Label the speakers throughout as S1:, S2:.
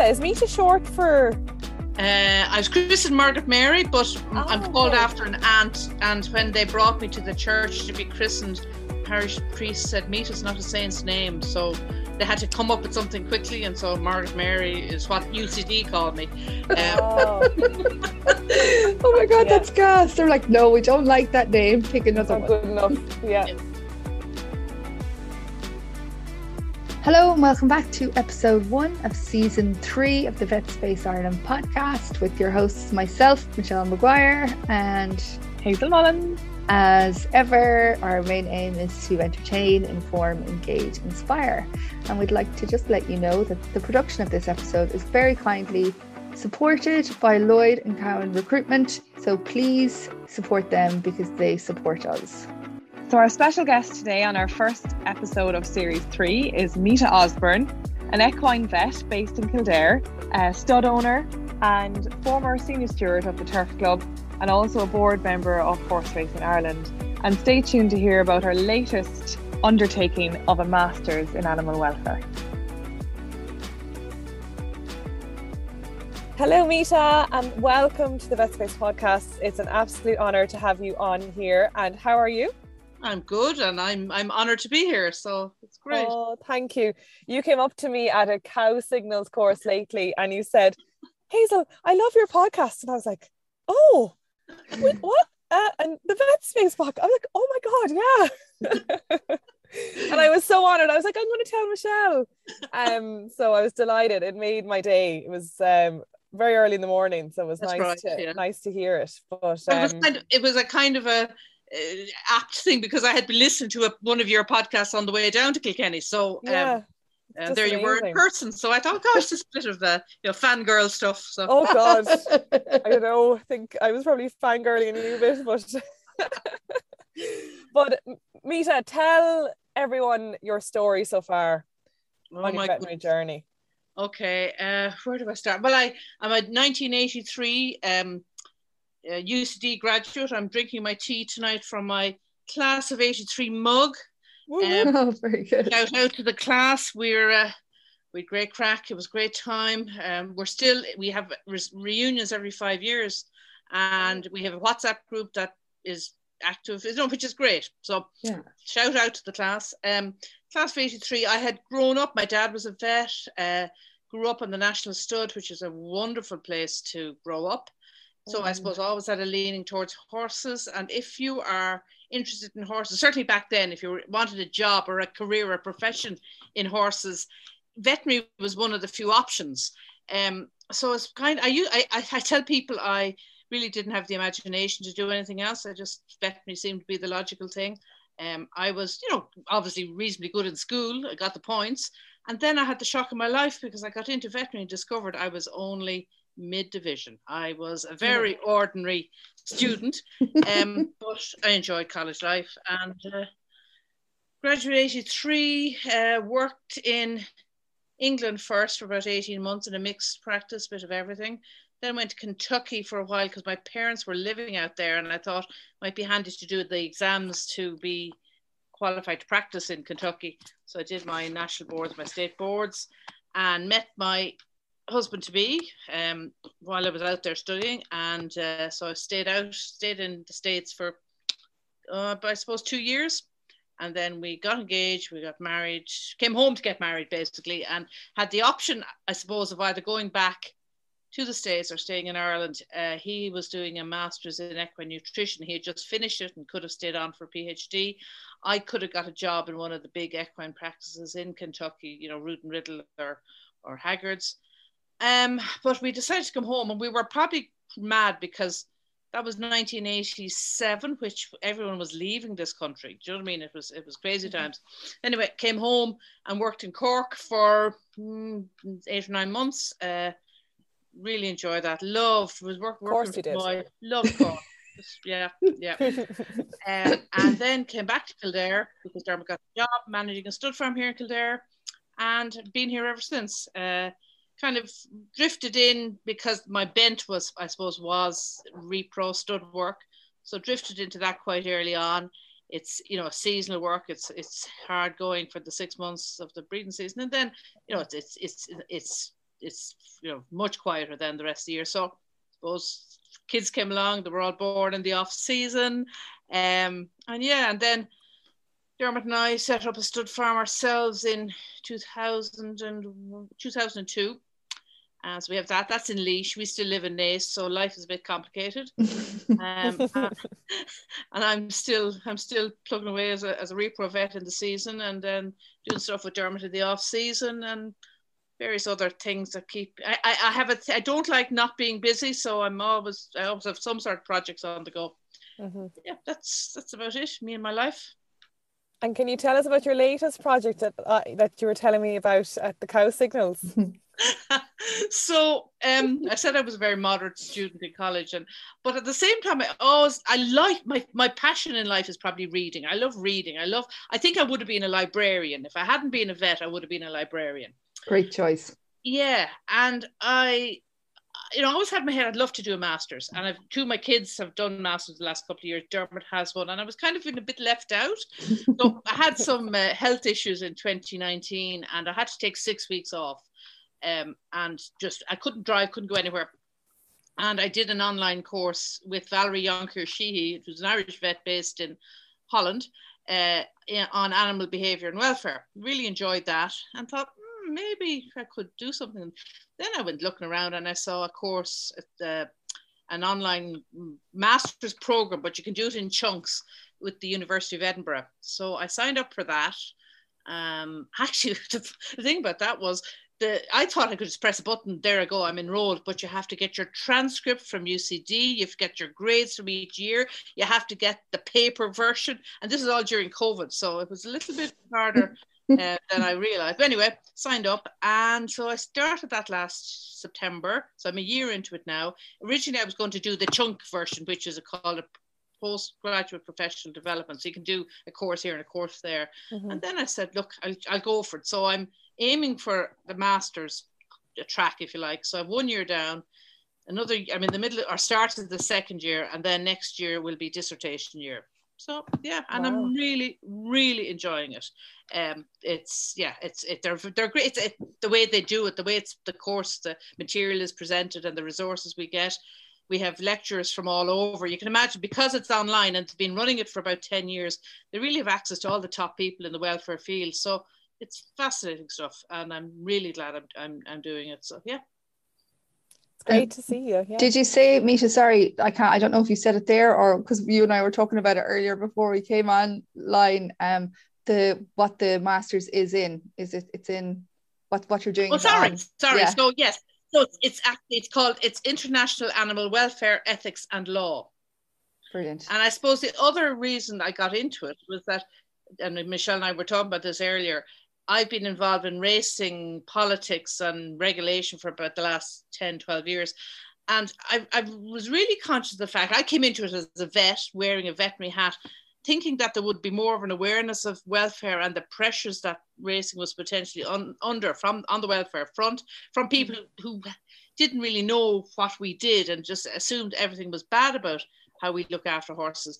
S1: Meta? Is Meta short for?
S2: Uh, I was christened Margaret Mary, but
S1: Oh,
S2: I'm called
S1: okay.
S2: after an aunt. And when they brought me to the church to be christened, parish priest said Meta's not a saint's name, so they had to come up with something quickly. And so Margaret Mary is what UCD called me. Um,
S1: Oh,
S3: Oh my god,
S1: Yeah.
S3: that's gas. They're like, no, we don't like that name. Pick another
S1: not
S3: one.
S1: good enough. Yeah.
S3: Hello and welcome back to episode one of season three of the Vet Space Ireland podcast with your hosts, myself, Michelle Maguire, and
S1: Hazell Mullins.
S3: as ever, our main aim is to entertain, inform, engage, inspire. And we'd like to just let you know that the production of this episode is very kindly supported by Lloyd and Cowan Recruitment. So please support them because they support us.
S4: So, our special guest today on our first episode of Series 3 is Meta Osborne, an equine vet based in Kildare, a stud owner, and former senior steward of the Turf Club, and also a board member of Horse Racing Ireland. And stay tuned to hear about her latest undertaking of a Masters in Animal Welfare.
S1: Hello, Meta, and welcome to the Vet Space podcast. It's an absolute honor to have you on here. And how are you?
S2: I'm good, and I'm I'm honoured to be here. So it's great.
S1: Oh, thank you. You came up to me at a cow signals course lately and you said, Hazell, I love your podcast. And I was like, oh, wait, what? Uh, and the vet space podcast. I'm like, oh my God, yeah. and I was so honored. I was like, I'm going to tell Michelle. Um, so I was delighted. It made my day. It was um, very early in the morning, so it was
S2: That's
S1: nice
S2: right,
S1: to
S2: yeah.
S1: nice to hear it. But
S2: it, was
S1: um,
S2: kind of, it was a kind of a apt thing because I had been listening to a, one of your podcasts on the way down to Kilkenny. So um,
S1: yeah.
S2: uh, there you were in person. So I thought, gosh, this is a bit of the you know fangirl stuff. So
S1: Oh God. I don't know. I think I was probably fangirling a little bit, but but Meta, tell everyone your story so far
S2: oh
S1: on your
S2: my
S1: veterinary
S2: goodness.
S1: journey.
S2: Okay, uh, where do I start? Well, I I'm a 1983 um, uh, UCD graduate. I'm drinking my tea tonight from my class of 83 mug. Um,
S3: oh, very good.
S2: Shout out to the class. We're uh, we had great crack. It was a great time. Um, we're still we have re- reunions every five years, and we have a WhatsApp group that is active, you know, which is great. So
S3: Yeah.
S2: shout out to the class. Um, class of 83, I had grown up, my dad was a vet, uh, grew up on the National Stud, which is a wonderful place to grow up. So I
S1: Mm.
S2: suppose I always had a leaning towards horses. And if you are interested in horses, certainly back then, if you wanted a job or a career or a profession in horses, veterinary was one of the few options. Um, so it's kind I, u- I, I, I tell people I really didn't have the imagination to do anything else. I just veterinary seemed to be the logical thing. Um, I was, you know, obviously reasonably good in school. I got the points, and then I had the shock of my life because I got into veterinary and discovered I was only mid division. I was a very ordinary student, um, but I enjoyed college life and uh, graduated three. Uh, worked in England first for about 18 months in a mixed practice, bit of everything. Then went to Kentucky for a while because my parents were living out there, and I thought it might be handy to do the exams to be qualified to practice in Kentucky. So I did my national boards, my state boards, and met my husband to be um, while I was out there studying. And uh, so I stayed out, stayed in the States for, uh, I suppose, two years. And then we got engaged, we got married, came home to get married basically, and had the option, I suppose, of either going back to the States or staying in Ireland. Uh, he was doing a master's in equine nutrition. He had just finished it and could have stayed on for a PhD. I could have got a job in one of the big equine practices in Kentucky, you know, Rood and Riddle or, or Hagyard's. Um, but we decided to come home and we were probably mad because that was 1987, which everyone was leaving this country. Do you know what I mean? It was it was crazy
S1: Mhm.
S2: times. Anyway, came home and worked in Cork for mm, eight or nine months. Uh, really enjoyed that. Loved was work, working.
S1: course
S2: with
S1: you did.
S2: My, love Cork. Yeah, yeah. Um, and then came back to Kildare because Dermot got a job managing a stud farm here in Kildare and been here ever since. Uh, kind of drifted in because my bent was, I suppose, was repro stud work. So drifted into that quite early on. it's you know seasonal work. It's it's hard going for the six months of the breeding season, and then you know it's it's it's it's, it's you know much quieter than the rest of the year. So I suppose kids came along, they were all born in the off season, um, and yeah, and then Dermot and I set up a stud farm ourselves in 2000 and, 2002. Uh, so we have that. That's in Laois. We still live in Naas, so life is a bit complicated. um, and I'm still I'm still plugging away as a as a repro vet in the season, and then doing stuff with Dermot in the off season, and various other things that keep. I I, I have a I don't like not being busy, so I'm always I always have some sort of projects on the go. Mm-hmm. Yeah, that's that's about it. Me and my life.
S1: And can you tell us about your latest project that uh, that you were telling me about at the Cow Signals?
S2: so um, I said I was a very moderate student in college, and but at the same time, I always I like my my passion in life is probably reading. I love reading. I love. I think I would have been a librarian if I hadn't been a vet. I would have been a librarian.
S3: Great choice.
S2: Yeah, and I you know, I always had my head I'd love to do a master's, and I've two of my kids have done masters the last couple of years. Dermot has one, and I was kind of in a bit left out. so I had some uh, health issues in 2019, and I had to take six weeks off, um, and just I couldn't drive, couldn't go anywhere. And I did an online course with Valerie Jonckheer-Sheehy, who's an Irish vet based in Holland, uh, on animal behaviour and welfare. Really enjoyed that, and thought hmm, maybe I could do something. Then I went looking around and I saw a course at the, an online master's program, but you can do it in chunks with the University of Edinburgh. So I signed up for that. Um, actually, the thing about that was the, I thought I could just press a button, there I go, I'm enrolled, but you have to get your transcript from UCD, you have got your grades from each year, you have to get the paper version, and this is all during COVID, so it was a little bit harder uh, than I realized. But anyway, signed up. And so I started that last September. So I'm a year into it now. Originally, I was going to do the chunk version, which is a, called a postgraduate professional development. So you can do a course here and a course there. Mm-hmm. And then I said, look, I'll, I'll go for it. So I'm aiming for the master's track, if you like. So I've one year down. Another, I'm in the middle or started the second year, and then next year will be dissertation year. So yeah, and wow. I'm really, really enjoying it. Um, it's yeah, it's it, they're they're great. It's it, the way they do it, the way it's the course, the material is presented, and the resources we get. We have lecturers from all over. You can imagine because it's online and it's been running it for about ten years. They really have access to all the top people in the welfare field. So it's fascinating stuff, and I'm really glad I'm I'm, I'm doing it. So yeah,
S1: it's great to see you. Yeah.
S3: Did you say, Misha? Sorry, I can't. I don't know if you said it there or because you and I were talking about it earlier before we came online. Um, the what the masters is in is it? It's in what what you're doing.
S2: Oh, sorry, on, sorry. Yeah. So yes, so it's actually it's called it's International Animal Welfare Ethics and Law.
S3: Brilliant.
S2: And I suppose the other reason I got into it was that, and Michelle and I were talking about this earlier. I've been involved in racing politics and regulation for about the last 10, 12 years. And I, I was really conscious of the fact I came into it as a vet, wearing a veterinary hat, thinking that there would be more of an awareness of welfare and the pressures that racing was potentially un, under from on the welfare front from mm-hmm. people who didn't really know what we did and just assumed everything was bad about how we look after horses.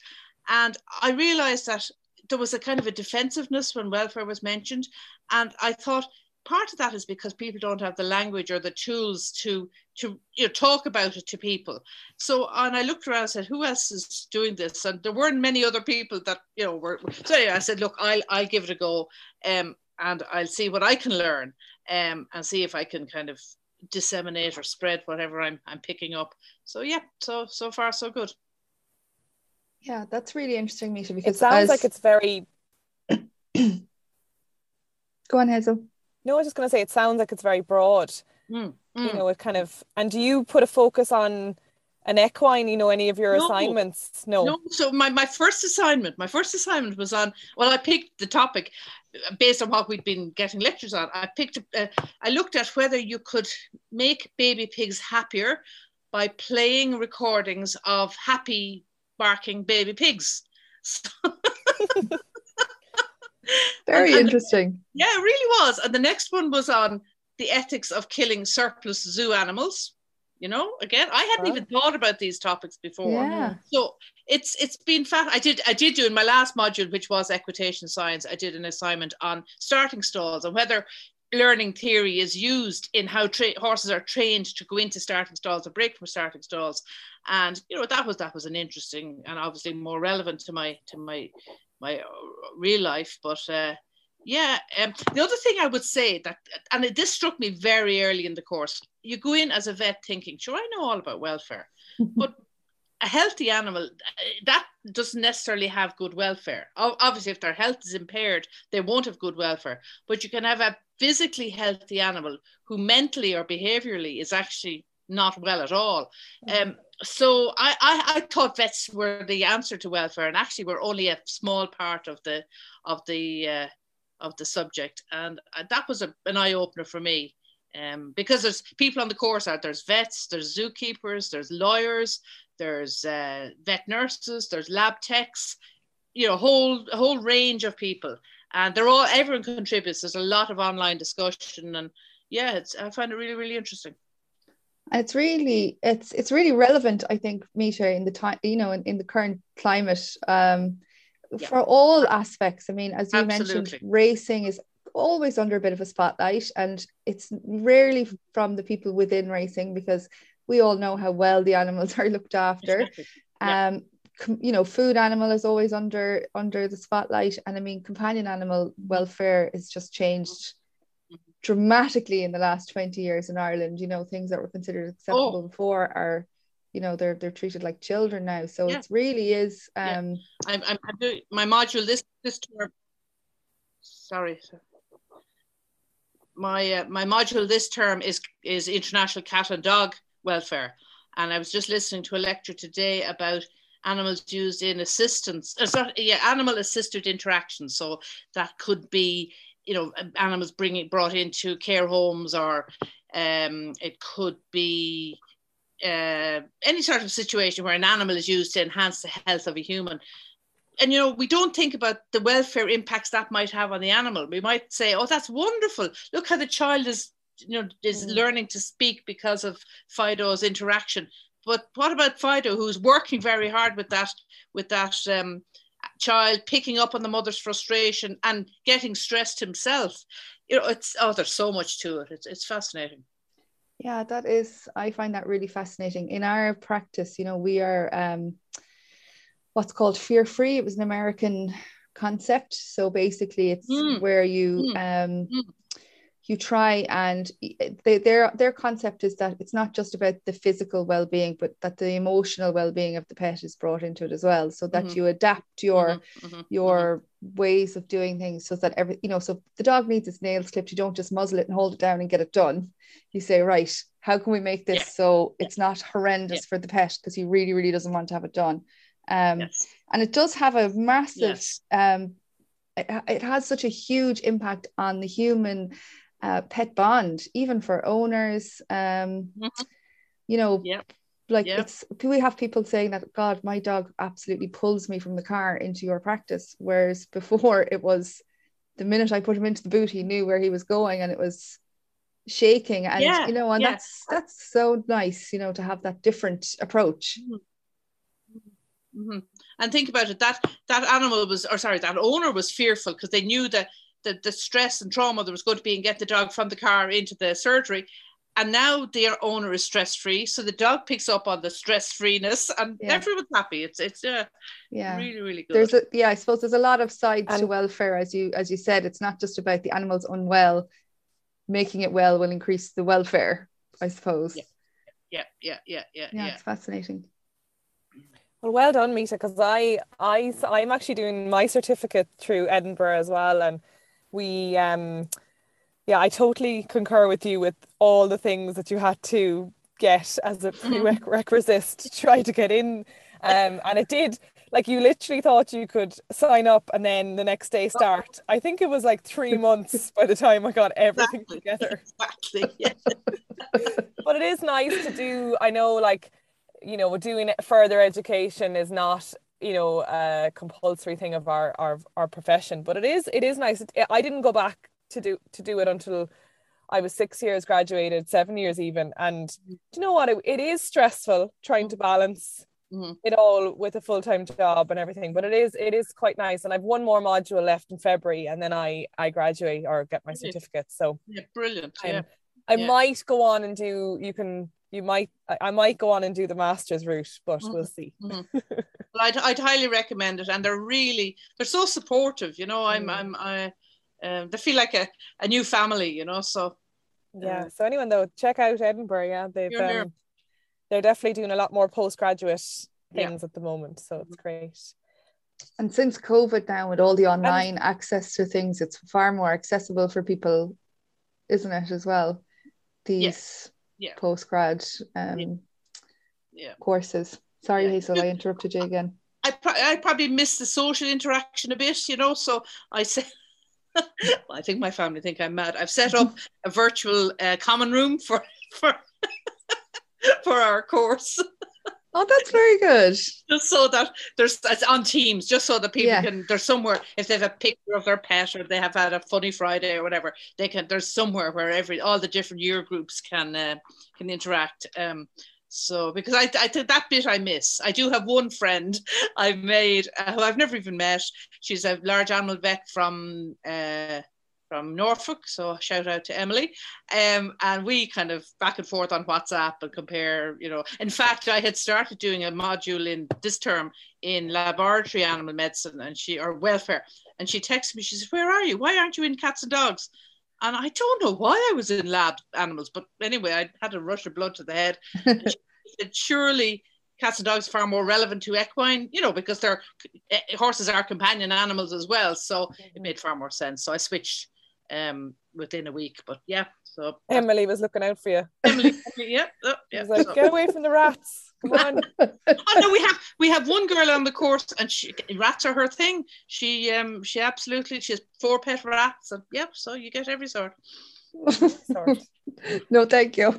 S2: And I realized that there was a kind of a defensiveness when welfare was mentioned. And I thought part of that is because people don't have the language or the tools to to you know, talk about it to people. So and I looked around and said, who else is doing this? And there weren't many other people that you know were. So anyway, I said, look, I'll I'll give it a go, um, and I'll see what I can learn, um, and see if I can kind of disseminate or spread whatever I'm I'm picking up. So yeah, so so far so good.
S3: Yeah, that's really interesting, Misha, because
S1: it sounds as... like it's very.
S3: Go on, Hazell.
S1: No, I was just going to say it sounds like it's very broad. Mm, mm. You know, it kind of. And do you put a focus on an equine? You know, any of your no, assignments? No.
S2: No. So my my first assignment, my first assignment was on. Well, I picked the topic based on what we'd been getting lectures on. I picked. Uh, I looked at whether you could make baby pigs happier by playing recordings of happy barking baby pigs.
S3: Very and, interesting.
S2: yeah, it really was. And the next one was on the ethics of killing surplus zoo animals. You know, again, I hadn't
S1: Wow.
S2: even thought about these topics before.
S3: Yeah.
S2: So it's it's been fat. I did I did do in my last module, which was equitation science. I did an assignment on starting stalls and whether learning theory is used in how tra- horses are trained to go into starting stalls or break from starting stalls. And you know that was that was an interesting and obviously more relevant to my to my my uh, real life. But uh, yeah, um, the other thing I would say that and it, this struck me very early in the course. You go in as a vet thinking, sure, I know all about welfare, but a healthy animal that doesn't necessarily have good welfare. Obviously, if their health is impaired, they won't have good welfare. But you can have a physically healthy animal who mentally or behaviorally is actually not well at all. Um, so I, I, I thought vets were the answer to welfare, and actually we're only a small part of the of the uh, of the subject, and uh, that was a, an eye opener for me. Um, because there's people on the course out there's vets, there's zookeepers, there's lawyers, there's uh, vet nurses, there's lab techs, you know, whole whole range of people, and they're all everyone contributes. There's a lot of online discussion, and yeah, it's I find it really really interesting.
S3: And it's really it's it's really relevant, I think, Misha, in the time you know in, in the current climate um,
S2: Yeah.
S3: for all aspects. I mean, as you
S2: Absolutely.
S3: mentioned, racing is always under a bit of a spotlight, and it's rarely from the people within racing because we all know how well the animals are looked after.
S2: Exactly. Yeah.
S3: Um, you know, food animal is always under under the spotlight, and I mean, companion animal welfare is just changed dramatically in the last 20 years in Ireland. You know, things that were considered acceptable before are, you know, they're they're treated like children now. So
S2: Yeah.
S3: it really is
S2: Yeah.
S3: um
S2: I'm, I'm, I'm doing my module this this term. Sorry. sir. My uh, my module this term is is international cat and dog welfare, and I was just listening to a lecture today about animals used in assistance. Uh, sorry, yeah, animal assisted interactions. So that could be you know animals bringing brought into care homes, or um, it could be uh, any sort of situation where an animal is used to enhance the health of a human. And you know, we don't think about the welfare impacts that might have on the animal. We might say, "Oh, that's wonderful! Look how the child is, you know, is
S3: Mm.
S2: learning to speak because of Fido's interaction." But what about Fido, who's working very hard with that, with that um, child, picking up on the mother's frustration and getting stressed himself? You know, it's oh, there's so much to it. It's it's fascinating.
S3: yeah, that is I find that really fascinating. In our practice, you know, we are um what's called fear free. It was an American concept. So basically it's
S2: Mm.
S3: where you um you try and they, their their concept is that it's not just about the physical well-being but that the emotional well-being of the pet is brought into it as well so that
S2: Mhm.
S3: you adapt your
S2: Mhm, mhm,
S3: your ways of doing things so that every you know so the dog needs its nails clipped you don't just muzzle it and hold it down and get it done you say right how can we make this
S2: Yeah.
S3: so it's not horrendous for the pet because he really really doesn't want to have it done um
S2: Yes.
S3: and it does have a massive
S2: Yes.
S3: um it, it has such a huge impact on the human uh, pet bond even for owners um
S2: Mhm.
S3: you know
S2: Yep.
S3: like
S2: Yep.
S3: it's we have people saying that god my dog absolutely pulls me from the car into your practice whereas before it was the minute i put him into the boot he knew where he was going and it was shaking and
S2: Yeah,
S3: you know and
S2: yeah.
S3: that's that's so nice you know to have that different approach
S2: Mhm. And think about it. That that animal was, or sorry, that owner was fearful because they knew that the, the stress and trauma there was going to be and get the dog from the car into the surgery. And now their owner is stress free, so the dog picks up on the stress freeness, and
S3: Yeah.
S2: everyone's happy. It's it's uh,
S3: yeah
S2: really really good.
S3: there's a yeah i suppose there's a lot of sides to welfare as you as you said it's not just about the animals unwell making it well will increase the welfare i suppose
S2: Yeah. yeah, yeah, yeah, yeah,
S3: yeah,
S2: yeah.
S3: it's fascinating
S1: Well, well done, Meta, because I, I, I'm actually doing my certificate through Edinburgh as well, and we, um, yeah, I totally concur with you with all the things that you had to get as a prerequisite to try to get in, um, and it did. Like you literally thought you could sign up and then the next day start. I think it was like three months by the time I got everything
S2: Exactly.
S1: together
S2: Exactly. Yeah.
S1: but it is nice to do i know like you know doing further education is not you know a compulsory thing of our our, our profession but it is it is nice i didn't go back to do to do it until I was six years graduated, seven years even. And do you know what? It, it is stressful trying to balance
S2: Mhm.
S1: it all with a full-time job and everything. But it is it is quite nice. And I've one more module left in February and then I I graduate or get my
S2: Brilliant.
S1: certificate. So
S2: Yeah, brilliant. Yeah.
S1: I
S2: Yeah.
S1: might go on and do you can you might I, I might go on and do the master's route, but
S2: Mhm.
S1: we'll see.
S2: Well, I'd, I'd highly recommend it, and they're really they're so supportive. You know, I'm
S1: Mm.
S2: I'm I um, they feel like a, a new family. You know, so
S1: Yeah.
S2: Uh,
S1: So anyone though, check out Edinburgh. Yeah, they've
S2: You're
S1: um, they're definitely doing a lot more postgraduate
S2: Yeah.
S1: things at the moment. So it's great.
S3: And since COVID now, with all the online access to things, it's far more accessible for people, isn't it, as well? These
S2: Yeah.
S3: post-grad um,
S2: yeah.
S3: courses. Sorry,
S2: Yeah.
S3: Hazell, I interrupted you again.
S2: I pro- I probably miss the social interaction a bit. You know, so I say. I think my family think I'm mad. I've set up a virtual uh, common room for for for our course.
S3: Oh, that's very good.
S2: just so that there's it's on teams just so that people
S3: Yeah.
S2: can there's somewhere if they have a picture of their pet or they have had a funny friday or whatever they can there's somewhere where every all the different year groups can uh, can interact um so because I, I think that bit I miss. I do have one friend I've made uh, who I've never even met. She's a large animal vet from uh, from Norfolk. So shout out to Emily. Um, and we kind of back and forth on WhatsApp and compare, you know. In fact, I had started doing a module in this term in laboratory animal medicine and she or welfare. And she texted me, she said, Where are you? Why aren't you in cats and dogs? And I don't know why I was in lab animals, but anyway, I had a rush of blood to the head. And she said, Surely cats and dogs are far more relevant to equine, you know, because they're eh, horses are companion animals as well. So it made far more sense. So I switched um within a week. But yeah, so
S1: Emily was looking out for you.
S2: Emily, yeah, oh, yeah.
S1: was like,
S2: so-
S1: get away from the rats. Come on.
S2: oh no, we have we have one girl on the course, and she rats are her thing. She um she absolutely she has four pet rats, and yep. So you get every sort.
S1: Sort.
S3: no, thank you.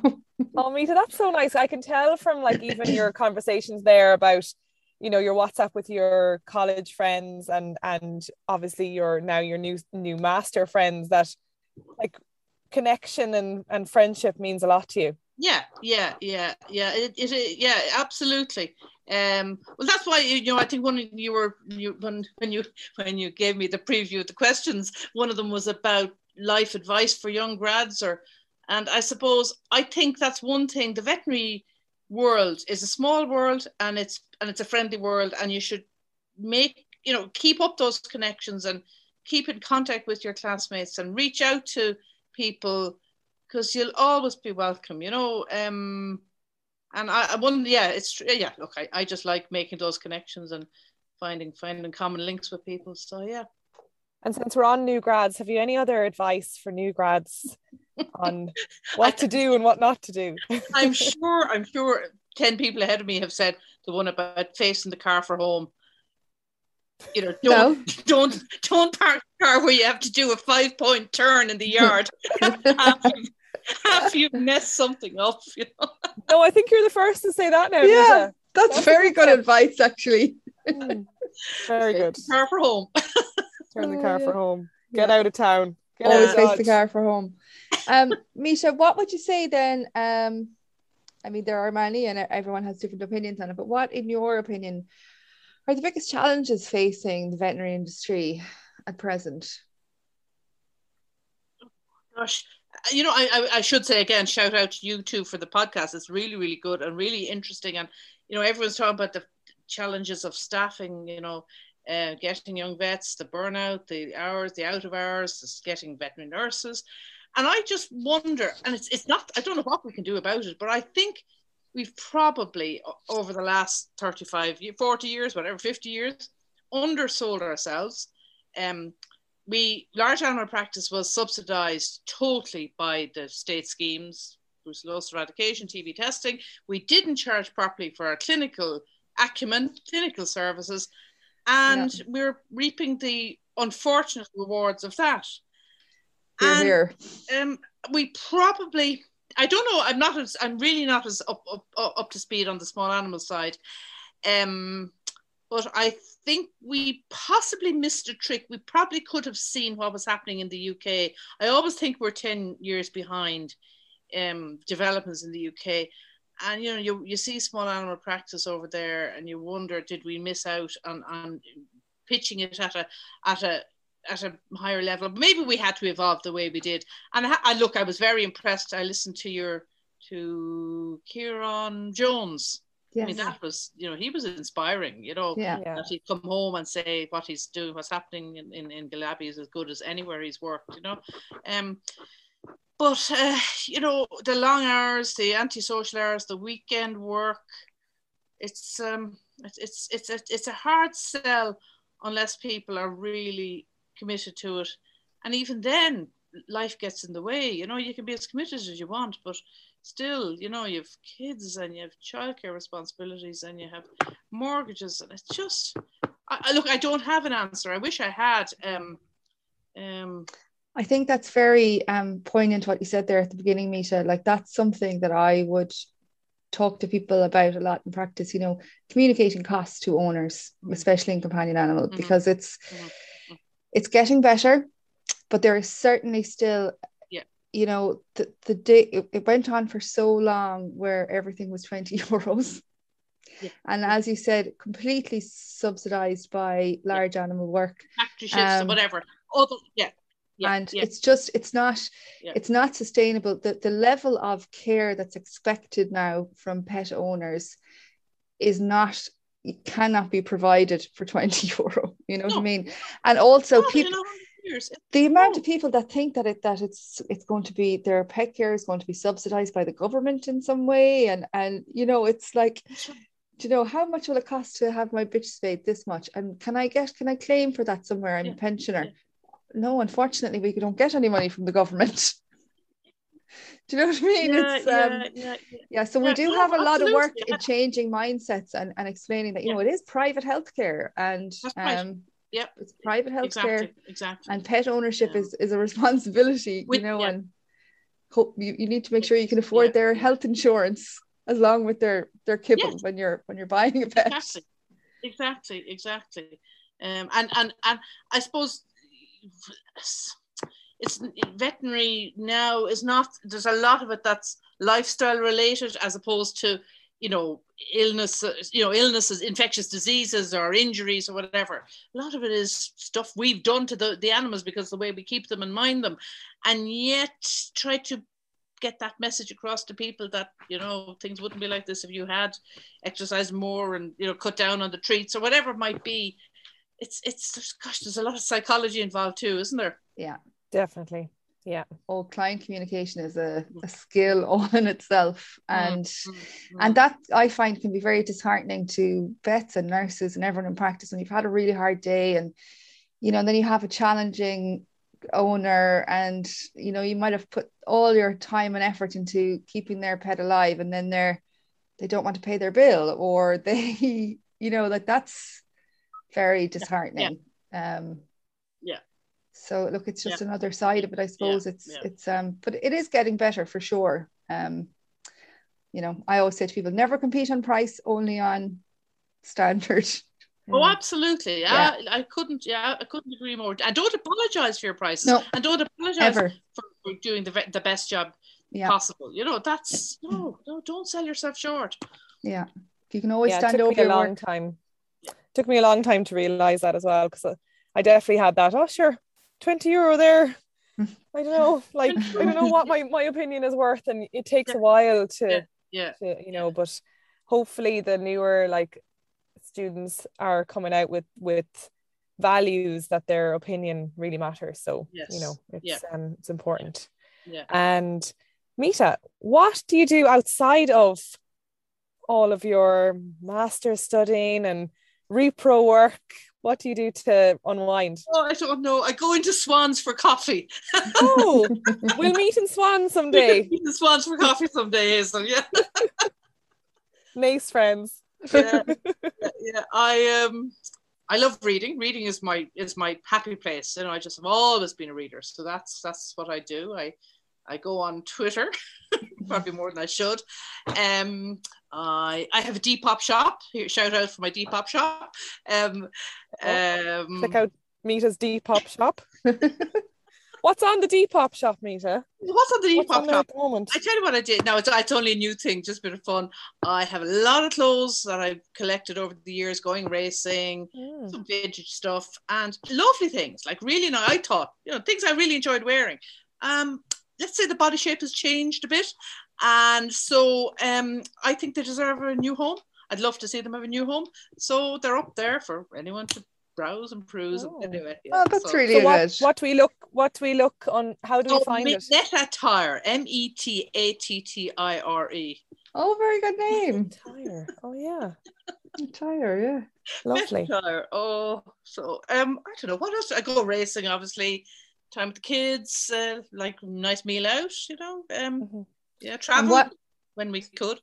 S1: Oh, Meta, that's so nice. I can tell from like even your conversations there about, you know, your WhatsApp with your college friends and and obviously your now your new new master friends that like connection and and friendship means a lot to you.
S2: Yeah, yeah, yeah, yeah. It, it, it yeah, absolutely. Um, well, that's why you know I think of you were you when when you when you gave me the preview of the questions, one of them was about life advice for young grads, or and I suppose I think that's one thing. The veterinary world is a small world, and it's and it's a friendly world, and you should make you know keep up those connections and keep in contact with your classmates and reach out to people because you'll always be welcome, you know. Um, and I, I yeah, it's yeah. Look, I, I just like making those connections and finding finding common links with people. So yeah,
S1: And since we're on new grads, have you any other advice for new grads on what to do and what not to do?
S2: I'm sure I'm sure ten people ahead of me have said the one about facing the car for home. You know, don't
S3: No.
S2: don't don't park the car where you have to do a five point turn in the yard. half, you, half you mess something up. You know?
S1: No, I think you're the first to say that now.
S3: Yeah.
S1: Meta.
S3: That's
S1: That's
S3: very good
S1: good
S3: advice, actually.
S1: Mm. Very good.
S2: Car for home.
S1: Turn the car for home. Get
S3: Yeah.
S1: out of town. Get
S3: Always
S1: out
S3: face
S1: of
S3: the
S1: Dodge.
S3: car for home. Um, Misha, what would you say then? Um, I mean, there are many, and everyone has different opinions on it. But what, in your opinion, are the biggest challenges facing the veterinary industry at present?
S2: Gosh, you know, I, I I should say again, shout out to you two for the podcast. It's really really good and really interesting. And you know, everyone's talking about the challenges of staffing. You know, uh, getting young vets, the burnout, the hours, the out of hours, getting veterinary nurses. And I just wonder, and it's it's not. I don't know what we can do about it, but I think we've probably over the last 35 40 years whatever 50 years undersold ourselves um, we large animal practice was subsidized totally by the state schemes brucellosis eradication tb testing we didn't charge properly for our clinical acumen clinical services and we're reaping the unfortunate rewards of that
S3: Here,
S2: And-
S3: here.
S2: um, we probably I don't know. I'm not as I'm really not as up up, up up to speed on the small animal side. Um, but I think we possibly missed a trick. We probably could have seen what was happening in the UK. I always think we're 10 years behind um, developments in the UK. And you know, you, you see small animal practice over there, and you wonder, did we miss out on, on pitching it at a at a at a higher level? Maybe we had to evolve the way we did. And I, I look, I was very impressed. I listened to your to Kieran Jones Yes. I mean, that was, you know, he was inspiring, you know,
S3: yeah.
S2: that he'd come home and say what he's doing, what's happening in, in, in Galabi is as good as anywhere he's worked, you know. Um, but, uh, you know, the long hours, the antisocial hours, the weekend work, it's, um, it's, it's, it's, a, it's a hard sell unless people are really committed to it. And even then, life gets in the way, you know, you can be as committed as you want, but still, you know, you have kids and you have childcare responsibilities and you have mortgages, and it's just. I look, I don't have an answer. I wish I had. Um, um,
S3: I think that's very um, poignant what you said there at the beginning, Meta. Like that's something that I would talk to people about a lot in practice. You know, communicating costs to owners, mm-hmm. especially in companion animal, mm-hmm. because it's mm-hmm. it's getting better, but there is certainly still you know the, the day it, it, went on for so long where everything was 20 euros yeah. and as you said completely subsidized by large yeah. animal work
S2: factory shifts um, or whatever yeah
S3: yeah, and yeah. it's just it's not yeah. it's not sustainable the, the level of care that's expected now from pet owners is not it cannot be provided for 20 euro you know no. what i mean and also no, people you know, years. The amount of people that think that it that it's it's going to be their pet care is going to be subsidized by the government in some way, and and you know it's like, do you know how much will it cost to have my bitch spayed this much, and can I get can I claim for that somewhere? I'm yeah. a pensioner. Yeah. No, unfortunately, we don't get any money from the government. do you know what I mean? Yeah, it's, yeah, um, yeah, yeah. yeah, so we do no, have a lot of work in changing mindsets and, and explaining that, you know, it is private healthcare and um,
S2: Yep.
S3: It's private health
S2: exactly,
S3: care.
S2: Exactly.
S3: And pet ownership is, is a responsibility, with, you know, and hope you, you need to make sure you can afford their health insurance along with their their kibble when you're when you're buying a pet.
S2: Exactly. Exactly, exactly. Um and and and I suppose it's veterinary now is not there's a lot of it that's lifestyle related as opposed to you know illness you know illnesses infectious diseases or injuries or whatever. A lot of it is stuff we've done to the, the animals because the way we keep them and mind them and yet try to get that message across to people that you know things wouldn't be like this if you had exercised more and you know cut down on the treats or whatever it might be it's it's there's, gosh there's a lot of psychology involved too isn't there?
S3: Yeah.
S1: Definitely. Yeah.
S3: All client communication is a, mm. a skill all in itself. Mm, and mm-hmm. and that i find can be very disheartening to vets and nurses and everyone in practice when you've had a really hard day and you know and then you have a challenging owner and you know you might have put all your time and effort into keeping their pet alive and then they're they don't want to pay their bill or they you know like that's very disheartening
S2: yeah. um yeah
S3: so look, it's just yeah. another side of it, I suppose. Yeah. It's yeah. it's um, but it is getting better for sure. Um, you know, I always say to people, never compete on price, only on standard.
S2: Oh, absolutely. Yeah. I, I couldn't. Yeah, I couldn't agree more. And don't apologize for your prices.
S3: No,
S2: and don't apologize for, for, doing the the best job yeah. possible. You know, that's no, no. Don't sell yourself short.
S3: Yeah, you can always yeah, stand
S1: it took
S3: over.
S1: Me a long work. time. Took me a long time to realize that as well because I definitely had that. Oh, sure, 20 euro there. I don't know, like I don't know what my, my opinion is worth, and it takes
S2: yeah.
S1: a while to,
S2: yeah, yeah.
S1: To, you know, but hopefully the newer like students are coming out with with values that their opinion really matters. So yes. you know, it's yeah. um it's important.
S2: Yeah.
S1: And Meta, what do you do outside of all of your master studying and repro work? What do you do to unwind?
S2: Oh, I don't know. I go into Swans for coffee.
S1: oh, we'll meet in Swans someday.
S2: meet in Swans for coffee someday, Hazell. Yeah.
S1: nice friends.
S2: yeah, yeah. I um, I love reading. Reading is my is my happy place. You know, I just have always been a reader, so that's that's what I do. I I go on Twitter, probably more than I should. Um, I I have a Depop shop. Shout out for my Depop shop. Um, um,
S1: Check out Meta's Depop shop. What's on the Depop shop, Meta?
S2: what's on the
S1: on
S2: Depop
S1: there
S2: shop?
S1: at the moment?
S2: I tell you what I did. Now it's, it's only a new thing, just a bit of fun. I have a lot of clothes that I've collected over the years, going racing,
S1: Mm.
S2: some vintage stuff, and lovely things. Like really, nice. I thought you know things I really enjoyed wearing. Um, let's say the body shape has changed a bit, and so um, I think they deserve a new home. I'd love to see them have a new home, so they're up there for anyone to browse and peruse.
S1: Oh.
S2: Anyway,
S3: Oh, that's
S2: so-
S3: really
S1: So
S3: good.
S1: what, what we look what we look on how do we
S2: Oh,
S1: find it?
S2: Meta Tire, M E T A T T I R E.
S3: Oh, very good name.
S1: Tire. Oh yeah.
S3: Tire, yeah.
S1: Lovely.
S2: Tire. Oh, so um, I don't know what else. I go racing, obviously. Time with the kids, uh, like nice meal out, you know. Um,
S1: Mhm.
S2: Yeah, travel
S3: what-
S2: when we could.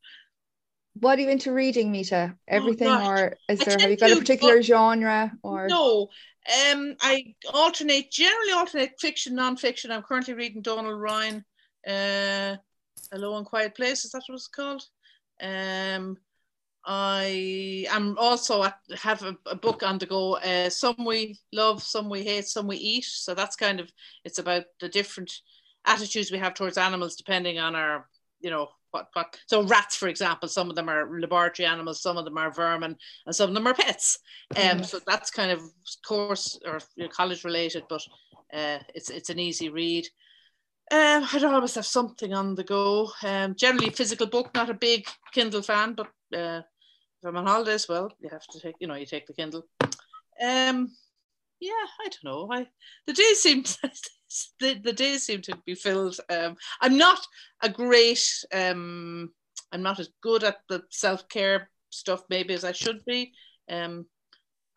S3: What are you into reading, Meta? Everything,
S2: gosh.
S3: or is there? Have you got a particular
S2: but-
S3: genre, or
S2: No, um, I alternate, generally alternate fiction, non-fiction. I'm currently reading Donal Ryan, uh, Hello and Quiet Place. Is that what it's called? Um, I am also at, have a, a book on the go. Uh, some we love, some we hate, some we eat. So that's kind of it's about the different attitudes we have towards animals depending on our, you know, what what. So rats, for example, some of them are laboratory animals, some of them are vermin, and some of them are pets. Um, so that's kind of course or you know, college related, but uh, it's it's an easy read. Um, I'd always have something on the go. Um, generally physical book, not a big Kindle fan, but uh, if I'm on holidays, well, you have to take, you know, you take the Kindle. Um, yeah, I don't know. I the days seem the, the days seem to be filled. Um, I'm not a great. Um, I'm not as good at the self care stuff maybe as I should be. Um,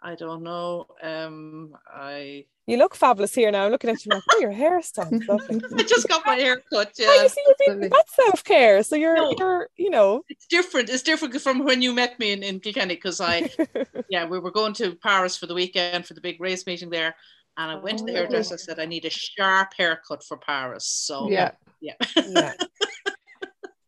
S2: I don't know. Um, I
S1: You look fabulous here now. I'm looking at you like, oh, your hairstyle's lovely.
S2: I just got my hair cut.
S1: Oh, you see, you're being,
S3: Lovely.
S1: that's self care. So you're,
S2: No.
S1: you're, you know,
S2: it's different. It's different from when you met me in, in Kilkenny because I, yeah, we were going to Paris for the weekend for the big race meeting there. And I went to the
S3: Oh,
S2: hairdresser. I said, I need a sharp haircut for Paris. So,
S3: yeah?
S2: yeah.
S1: yeah.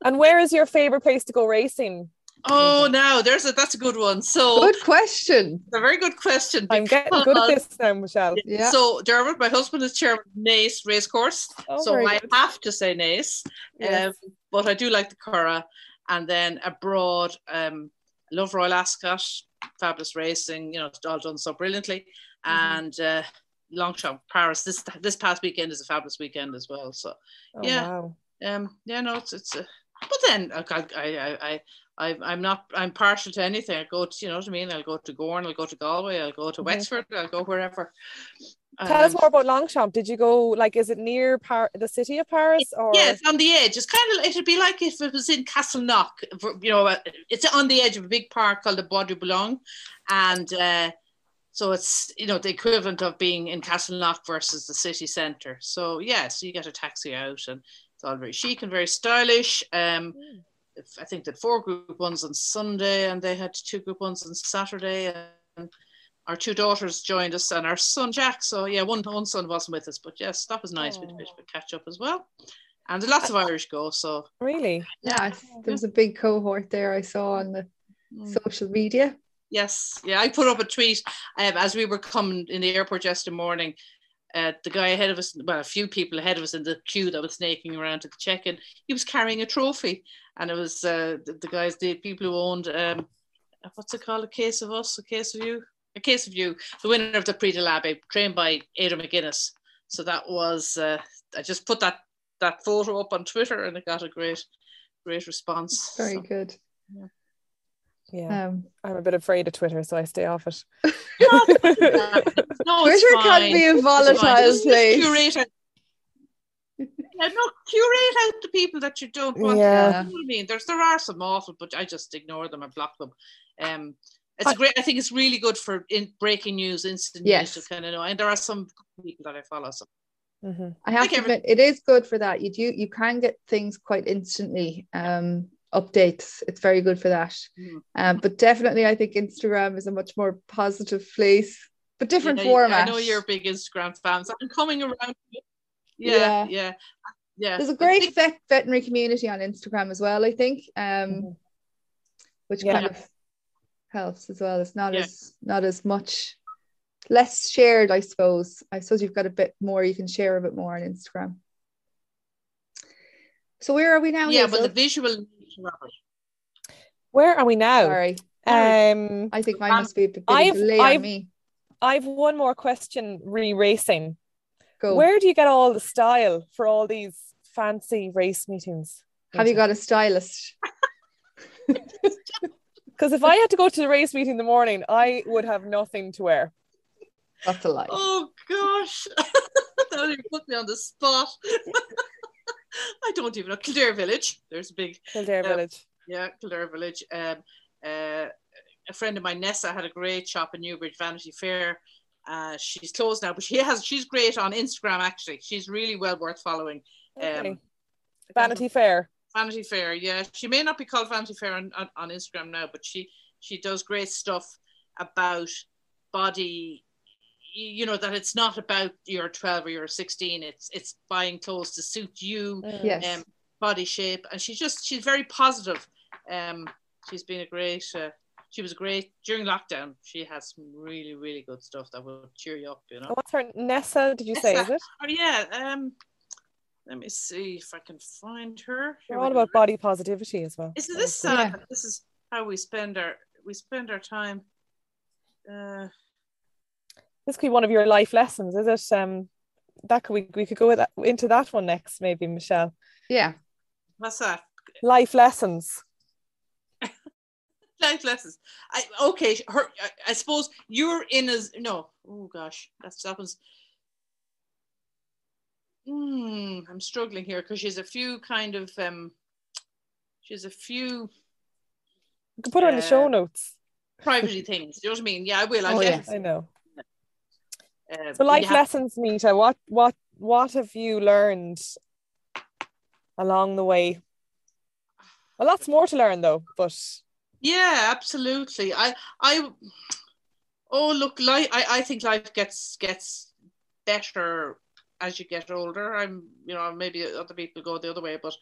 S1: And where is your favorite place to go racing?
S2: Oh, now there's a that's a good one. So,
S3: Good question.
S2: a very good question.
S1: I'm getting good at this now, Michelle.
S3: Yeah.
S2: So, Dermot, my husband is chairman of Naas Racecourse.
S1: Oh,
S2: so, I
S1: good.
S2: have to say Naas.
S1: Yes.
S2: Um, but I do like the Curragh. And then abroad, um, love Royal Ascot, fabulous racing, you know, it's all done so brilliantly.
S1: Mm-hmm.
S2: And uh, Longchamp, Paris, this this past weekend is a fabulous weekend as well. So,
S1: Oh,
S2: yeah.
S1: wow.
S2: um, yeah, no, it's, it's a, but then I, I, I, I, I, I'm not, I'm partial to anything. I go to, you know what I mean? I'll go to Gowran, I'll go to Galway, I'll go to
S1: Mhm.
S2: Wexford, I'll go wherever.
S1: Tell us
S2: Um,
S1: more about Longchamp. Did you go, like, is it near Par- the city of Paris? Or
S2: Yeah, it's on the edge. It's kind of it'd be like if it was in Castleknock. You know, uh, it's on the edge of a big park called the Bois de Boulogne, and uh, so it's you know the equivalent of being in Castleknock versus the city centre. So yeah, so you get a taxi out, and it's all very chic and very stylish. Um,
S1: Mm.
S2: I think that four group ones on Sunday, and they had two group ones on Saturday. And our two daughters joined us, and our son Jack. So yeah, one one son wasn't with us, but yes, that was nice. We had a bit of catch up as well, and lots of Irish go. So
S1: really?
S3: yeah, there was a big cohort there I saw on the
S2: mm,
S3: social media.
S2: Yes, yeah, I put up a tweet um, as we were coming in the airport yesterday morning. Uh, the guy ahead of us, well, a few people ahead of us in the queue that was snaking around to the check-in, he was carrying a trophy, and it was uh, the, the guys, the people who owned, um, what's it called, a case of us, a case of you, a case of you, the winner of the Prix de trained by Ado McGuinness. So that was, uh, I just put that that photo up on Twitter, and it got a great, great response.
S3: Very
S2: So,
S3: good.
S1: Yeah.
S3: Um,
S1: I'm a bit afraid of Twitter, so I stay off it.
S2: no, it's
S3: Twitter can be a volatile
S2: Just- just
S3: place.
S2: curate out- Yeah, no, curate out the people that you don't want.
S1: Yeah.
S2: You know what I mean? There's there are some awful, but I just ignore them and block them. Um, it's a great. I think it's really good for in breaking news, instant
S3: Yes.
S2: news to kind of know. And there are some people that I follow. So
S1: Mhm.
S3: I have
S2: Like
S3: to admit, it is good for that. You do you can get things quite instantly. Um, updates. It's very good for that.
S2: Mm.
S3: Um, but definitely, I think Instagram is a much more positive place, but different
S2: yeah,
S3: format.
S2: I know you're a big Instagram fan, so I'm coming around. Yeah,
S3: Yeah.
S2: yeah. yeah.
S3: There's a great
S2: think-
S3: vet, veterinary community on Instagram as well, I think, um,
S1: Mhm.
S3: which
S1: Yeah.
S3: kind of helps as well. It's not as not as much less shared, I suppose. I suppose you've got a bit more you can share a bit more on Instagram. So where are we now?
S2: yeah, but the visual nature of.
S1: Where are we now?
S3: sorry.
S1: Um,
S3: I think mine
S2: Um,
S3: must be a bit
S1: I've-
S3: of delay
S1: I've-
S3: on me.
S1: I've one more question re-racing.
S3: Go.
S1: Where do you get all the style for all these fancy race meetings?
S3: Have you got a stylist?
S1: Because if I had to go to the race meeting in the morning, I would have nothing to wear.
S3: That's a lie.
S2: Oh gosh, that would put me on the spot. I don't even know. Kildare Village. There's a big
S1: Kildare
S2: Yeah.
S1: Village.
S2: Yeah, Kildare Village. Um, uh, a friend of mine, Nessa, had a great shop in Newbridge, Vanity Fair. Uh, she's closed now, but she has. She's great on Instagram. Actually, she's really well worth following.
S1: Okay.
S2: Um,
S1: Vanity Fair.
S2: Vanity Fair. Yeah, she may not be called Vanity Fair on, on, on Instagram now, but she she does great stuff about body. You you know that it's not about you're 12 or you're 16. It's it's buying clothes to suit you
S1: Mm.
S3: Yes.
S2: um, body shape, and she's just she's very positive. Um, she's been a great. Uh, she was great during lockdown. She has some really really good stuff that will cheer you up. You know.
S1: Oh, What's her Nessa? Did you say? Is
S2: Nessa.
S1: it?
S2: Oh yeah. Um, let me see if I can find her.
S1: We're all about body positivity as well.
S2: Isn't this
S1: So-
S2: sad?
S3: Yeah.
S2: This is how we spend our we spend our time. Uh,
S1: This could be one of your life lessons, is it? Um, that could we we could go with that, into that one next, maybe Michelle.
S3: Yeah.
S2: what's that?
S1: Life lessons.
S2: Life lessons. I okay. Her. I, I suppose you're in as no. Oh gosh, that's that one's. Hmm, I'm struggling here because she's a few kind of um. She's a few
S1: You can put her in the show
S2: Uh,
S1: notes.
S2: privacy things. You know what I mean? Yeah, I will. I'll
S3: Oh,
S2: get
S3: yes.
S1: I know.
S2: Uh,
S1: So life
S2: have-
S1: lessons, Meta. What what what have you learned along the way? Well, lots more to learn though, but
S2: Yeah, absolutely. I, I, oh look, life. I, I think life gets gets better as you get older. I'm, you know, maybe other people go the other way, but,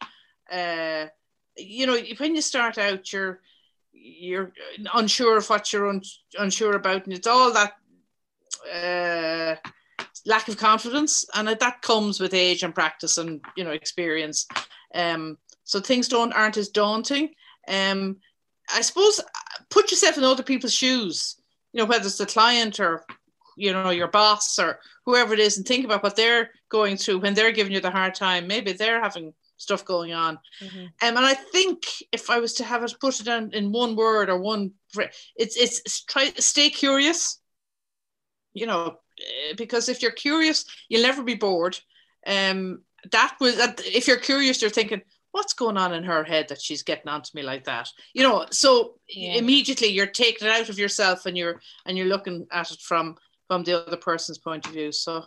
S2: uh, you know, when you start out, you're you're unsure of what you're un, unsure about, and it's all that uh, lack of confidence, and that comes with age and practice and you know experience. Um, so things don't aren't as daunting. Um, I suppose put yourself in other people's shoes. You know, whether it's the client or you know your boss or whoever it is, and think about what they're going through when they're giving you the hard time. Maybe they're having stuff going on. Um, and I think if I was to have it put it down in one word or one, it's it's, it's try stay curious. You know, eh, because if you're curious, you'll never be bored. Um, that was that. If you're curious, you're thinking, what's going on in her head that she's getting onto me like that? You know, so
S1: Yeah.
S2: immediately you're taking it out of yourself and you're and you're looking at it from from the other person's point of view. So.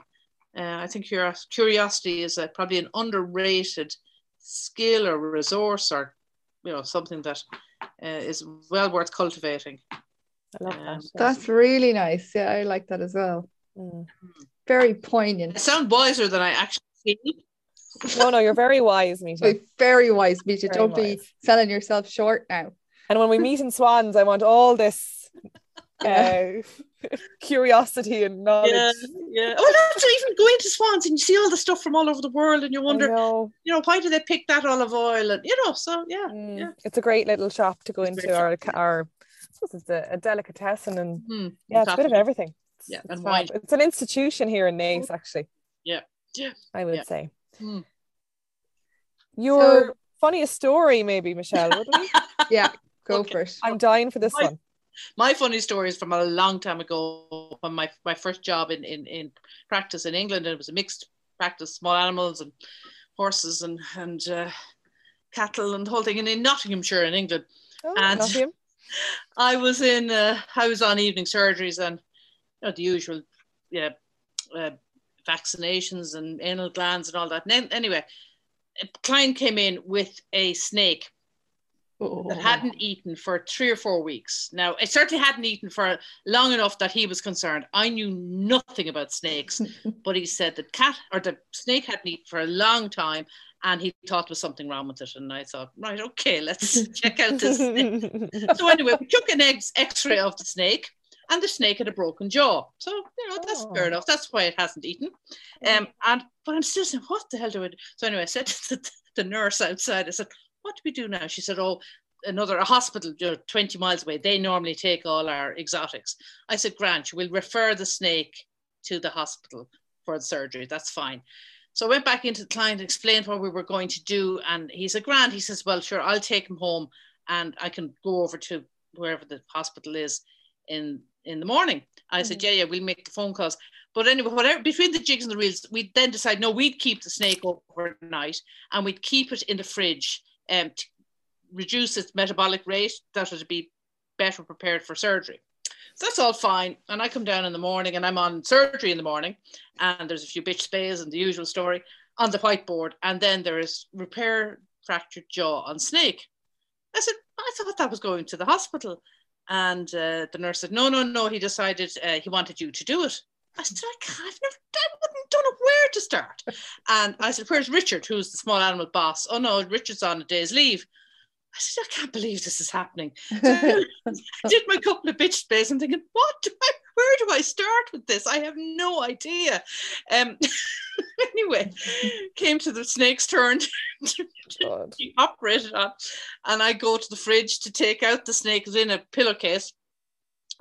S2: Uh, I think your curiosity is a, probably an underrated skill or resource or you know something that uh, is well worth cultivating.
S1: I love that. yeah.
S3: That's really nice. Yeah, I like that as well.
S1: Mm.
S3: Very
S2: I
S3: poignant.
S2: sound wiser than I actually feel.
S1: No, no, you're very wise, Meta.
S3: Very, very wise, Meta.
S1: Very
S3: Don't be selling yourself short now.
S1: And when we meet in Swans, I want all this uh, curiosity and knowledge.
S2: Yeah, yeah. Oh, that's even going to Swans and you see all the stuff from all over the world, and you wonder,
S1: know.
S2: you know, why do they pick that olive oil? And you know, so yeah,
S1: Mm,
S2: yeah.
S1: It's a great little shop to go
S2: It's
S1: into,
S2: great
S1: or or It's a, a delicatessen, and
S2: Hmm,
S1: yeah, it's a bit of everything. It's,
S2: Yeah,
S1: it's
S2: and wine.
S1: It's an institution here in Naas, actually.
S2: Yeah, yeah.
S1: I would
S2: Yeah.
S1: say.
S2: Hmm.
S1: Your funniest story, maybe, Michelle. Would?
S3: Yeah, go
S2: Okay.
S3: for it.
S1: I'm dying for this
S2: My-
S1: one.
S2: My funny story is from a long time ago when my, my first job in, in, in practice in England, and it was a mixed practice, small animals and horses and, and uh, cattle and the whole thing, and in Nottinghamshire in England.
S1: Oh,
S2: And-
S1: Nottingham.
S2: I was in, uh, I was on evening surgeries and you know, the usual, yeah, uh, vaccinations and anal glands and all that. And then, anyway, a client came in with a snake
S3: Oh.
S2: that hadn't eaten for three or four weeks. Now, it certainly hadn't eaten for long enough that he was concerned. I knew nothing about snakes, but he said that cat or the snake hadn't eaten for a long time and he thought there was something wrong with it. And I thought, right, okay, let's check out this. so anyway, we took an ex- X-ray of the snake, and the snake had a broken jaw. So you know that's
S1: Oh.
S2: fair enough. That's why it hasn't eaten. Um, and but I'm still saying, what the hell do I do? So anyway, I said to the, the nurse outside, I said, what do we do now? She said, oh. Another a hospital you know, 20 miles away. They normally take all our exotics. I said, Grant, we'll refer the snake to the hospital for the surgery. That's fine. So I went back into the client, and explained what we were going to do, and he said, Grant, he says, Well, sure, I'll take him home and I can go over to wherever the hospital is in in the morning. I said, Yeah, yeah, we'll make the phone calls. But anyway, whatever between the jigs and the reels, we then decide no, we'd keep the snake overnight and we'd keep it in the fridge um, to reduce its metabolic rate, that would be better prepared for surgery. So that's all fine. And I come down in the morning and I'm on surgery in the morning, and there's a few bitch spays and the usual story on the whiteboard. And then there is repair fractured jaw on snake. I said, I thought that was going to the hospital. And uh, the nurse said, No, no, no. He decided uh, he wanted you to do it. I said, I can't, I've never, I wouldn't don't know where to start. And I said, Where's Richard, who's the small animal boss? Oh no, Richard's on a day's leave. I said, I can't believe this is happening. So I did my couple of bitch spays. I'm thinking, what do I, where do I start with this? I have no idea. Um, anyway, came to the snake's turn to be operated on. And I go to the fridge to take out the snake. In a pillowcase.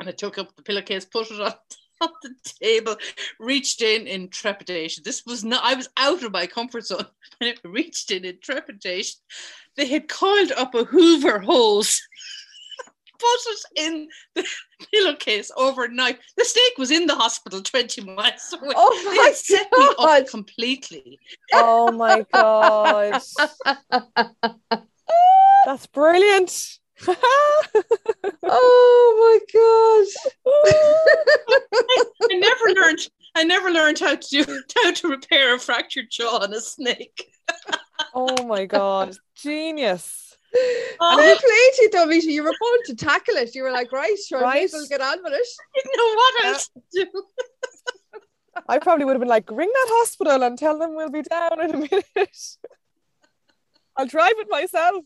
S2: And I took up the pillowcase, put it on, on the table, reached in in trepidation. This was not, I was out of my comfort zone. And I reached in in trepidation. They had coiled up a Hoover hose, put it in the pillowcase overnight. The snake was in the hospital 20 miles away.
S3: Oh
S2: They
S3: my
S2: had set me up completely.
S1: Oh my god. That's brilliant.
S3: oh my gosh!
S2: I never learned. I never learned how to do how to repair a fractured jaw on a snake.
S1: oh my god. Genius.
S3: god! And you played it though, Misha. You were going to tackle it. You were like, right, sure,
S1: Right.
S3: we'll get on with it.
S2: didn't know what else to do.
S1: I probably would have been like, ring that hospital and tell them we'll be down in a minute. I'll drive it myself.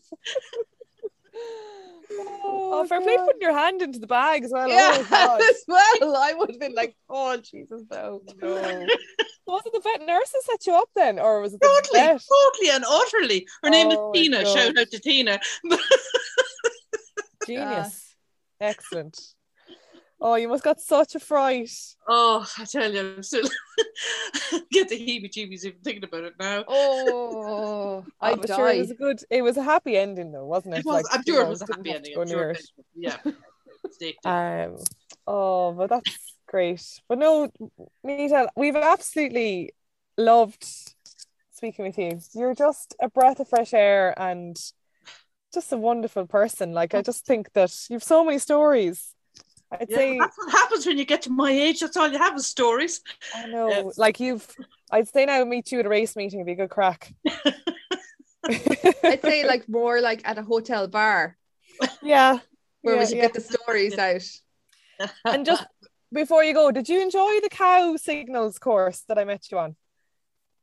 S1: Oh, oh, fair play
S3: God.
S1: putting your hand into the bag as well.
S3: Yeah,
S1: Oh,
S3: as well. I would have been like, oh Jesus, no.
S1: No. Was it the vet nurse that set you up then? Or was it the
S2: Totally,
S1: vet?
S2: totally, and utterly. Her name
S1: Oh my
S2: is Tina.
S1: God.
S2: Shout out to Tina.
S1: Genius. Excellent. Oh, you must got such a fright.
S2: oh, I tell you, I'm still get the heebie-jeebies even thinking about it now.
S3: Oh, I
S1: Oh, but sure, it was a good. It was a happy ending, though, wasn't it?
S2: It was.
S1: Like,
S2: I'm sure
S1: know,
S2: it was a happy ending. Sure. it- Yeah.
S1: Um, oh, but that's great. But no, Meta, we've absolutely loved speaking with you. You're just a breath of fresh air and just a wonderful person. Like I just think that you've so many stories. I'd
S2: Yeah,
S1: say
S2: that's what happens when you get to my age. That's all you have is stories.
S1: I know,
S2: yeah.
S1: like you've. I'd say now meet you at a race meeting would be a good crack.
S3: I'd say like more like at a hotel bar
S1: yeah,
S3: where
S1: yeah,
S3: we should
S1: yeah.
S3: get the stories out.
S1: And just before you go, did you enjoy the cow signals course that I met you on?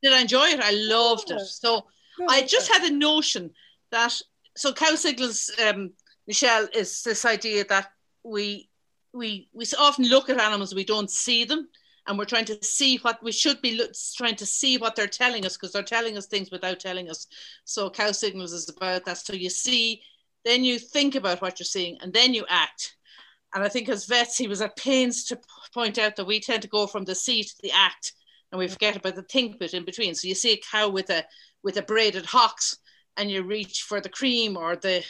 S2: Did I enjoy it? I loved it.
S1: Yeah.
S2: So I just had a notion that so cow signals, um, Michelle, is this idea that we we we often look at animals we don't see them, and we're trying to see what we should be look, trying to see what they're telling us because they're telling us things without telling us. So cow signals is about that. So you see, then you think about what you're seeing, and then you act. And I think as vets, he was at pains to point out that we tend to go from the see to the act, and we forget about the think bit in between. So you see a cow with a with abraded hocks, and you reach for the cream or the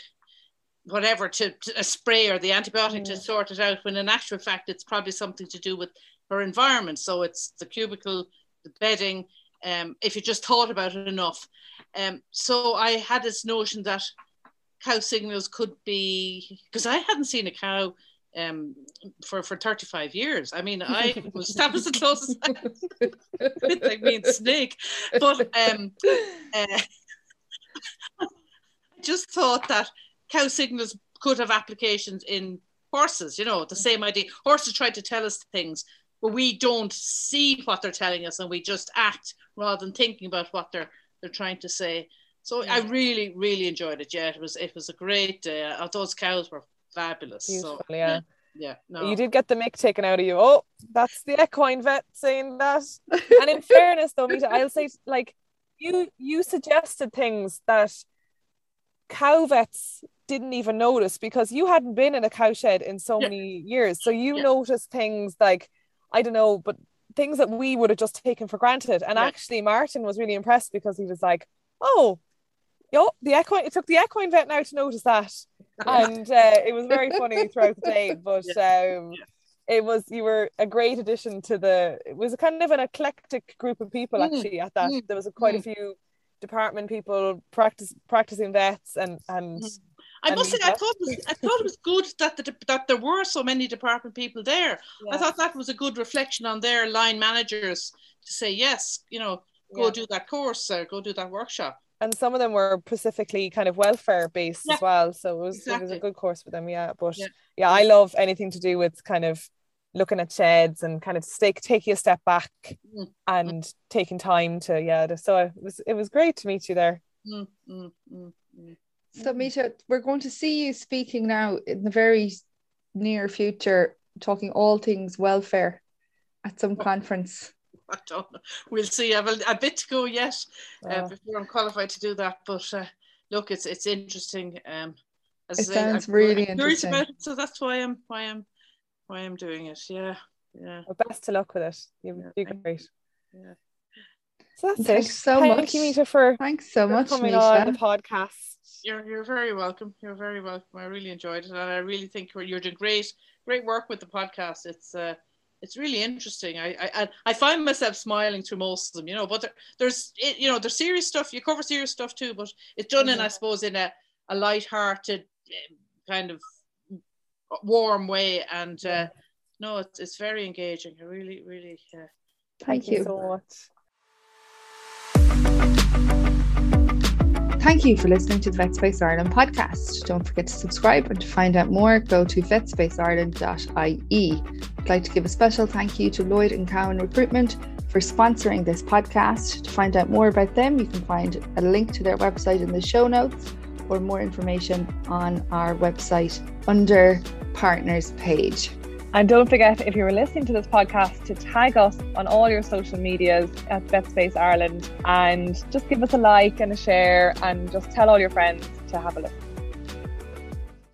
S2: whatever to, to a spray or the antibiotic to
S1: Mm.
S2: sort it out. When in actual fact, it's probably something to do with her environment. So it's the cubicle, the bedding. Um, if you just thought about it enough. Um, so I had this notion that cow signals could be because I hadn't seen a cow um, for for 35 years. I mean, I was that was the closest I I mean snake, but um, uh, I just thought that cow signals could have applications in horses. You know, the same idea. Horses try to tell us things, but we don't see what they're telling us, and we just act rather than thinking about what they're they're trying to say. So I really, really enjoyed it. Yeah, it was it was a great day. Uh, those cows were fabulous.
S1: Beautiful,
S2: so
S1: yeah.
S2: yeah, no.
S1: You did get the mick taken out of you. Oh, that's the equine vet saying that. And in fairness, though, Meta, I'll say like you you suggested things that cow vets didn't even notice because you hadn't been in a cow shed in so
S2: Yeah.
S1: many years. So you
S2: Yeah.
S1: noticed things like I don't know, but things that we would have just taken for granted. And
S2: Yeah.
S1: actually, Martin was really impressed because he was like, "Oh, yo, the equine." It took the equine vet now to notice that, and uh, it was very funny throughout the day. But um, it was you were a great addition to the. It was a kind of an eclectic group of people
S2: Mm,
S1: actually. At that,
S2: mm,
S1: there was quite a
S2: mm.
S1: few department people practice practicing vets and and
S2: Mhm. I must say, I thought it was, I thought it was good that the, that there were so many department people there. I thought that was a good reflection on their line managers to say yes, you know, go
S1: Yeah.
S2: do that course or go do that workshop.
S1: and some of them were specifically kind of welfare based
S2: Yeah.
S1: as well. So it was it was a good course for them. Yeah, but
S2: Yeah.
S1: yeah. I love anything to do with kind of looking at sheds and kind of take taking a step back
S2: Mm,
S1: and taking time to yeah. So it was it was great to meet you there.
S2: Mm, mm, mm, mm.
S3: So, Misha, we're going to see you speaking now in the very near future, talking all things welfare at some conference.
S2: I don't know. We'll see. I have a, a bit to go yet uh,
S1: Uh,
S2: before I'm qualified to do that. But uh, look, it's it's interesting. Um, as I
S3: It
S2: say,
S3: sounds
S2: I'm
S3: really
S2: curious
S3: interesting.
S2: about it, so that's why I'm why I'm why I'm doing it. Yeah, yeah.
S1: well, best to luck with it. You
S2: Yeah,
S1: do great.
S2: Yeah.
S1: So that's
S3: Thanks
S1: it.
S3: so
S1: Thank
S3: much.
S1: you, Meta, for,
S3: Thanks so
S1: for
S3: much,
S1: coming on the podcast.
S2: You're you're very welcome. You're very welcome. I really enjoyed it, and I really think you're you're doing great great work with the podcast. It's uh it's really interesting. I I I- I find myself smiling through most of them, you know. But there, there's it, you know there's serious stuff. You cover serious stuff too, but it's done in I
S1: Mhm.
S2: suppose in a a light-hearted kind of warm way, and uh, no, it's it's very engaging. I really really uh,
S3: Thank you.
S1: so much.
S3: Thank you for listening to the VetSpace Ireland podcast. Don't forget to subscribe and to find out more, go to vetspaceIreland.ie. I'd like to give a special thank you to Lloyd and Cowan Recruitment for sponsoring this podcast. To find out more about them, you can find a link to their website in the show notes or more information on our website under partners page.
S4: And don't forget, if you're listening to this podcast, to tag us on all your social medias at VetSpace Ireland and just give us a like and a share and just tell all your friends to have a look.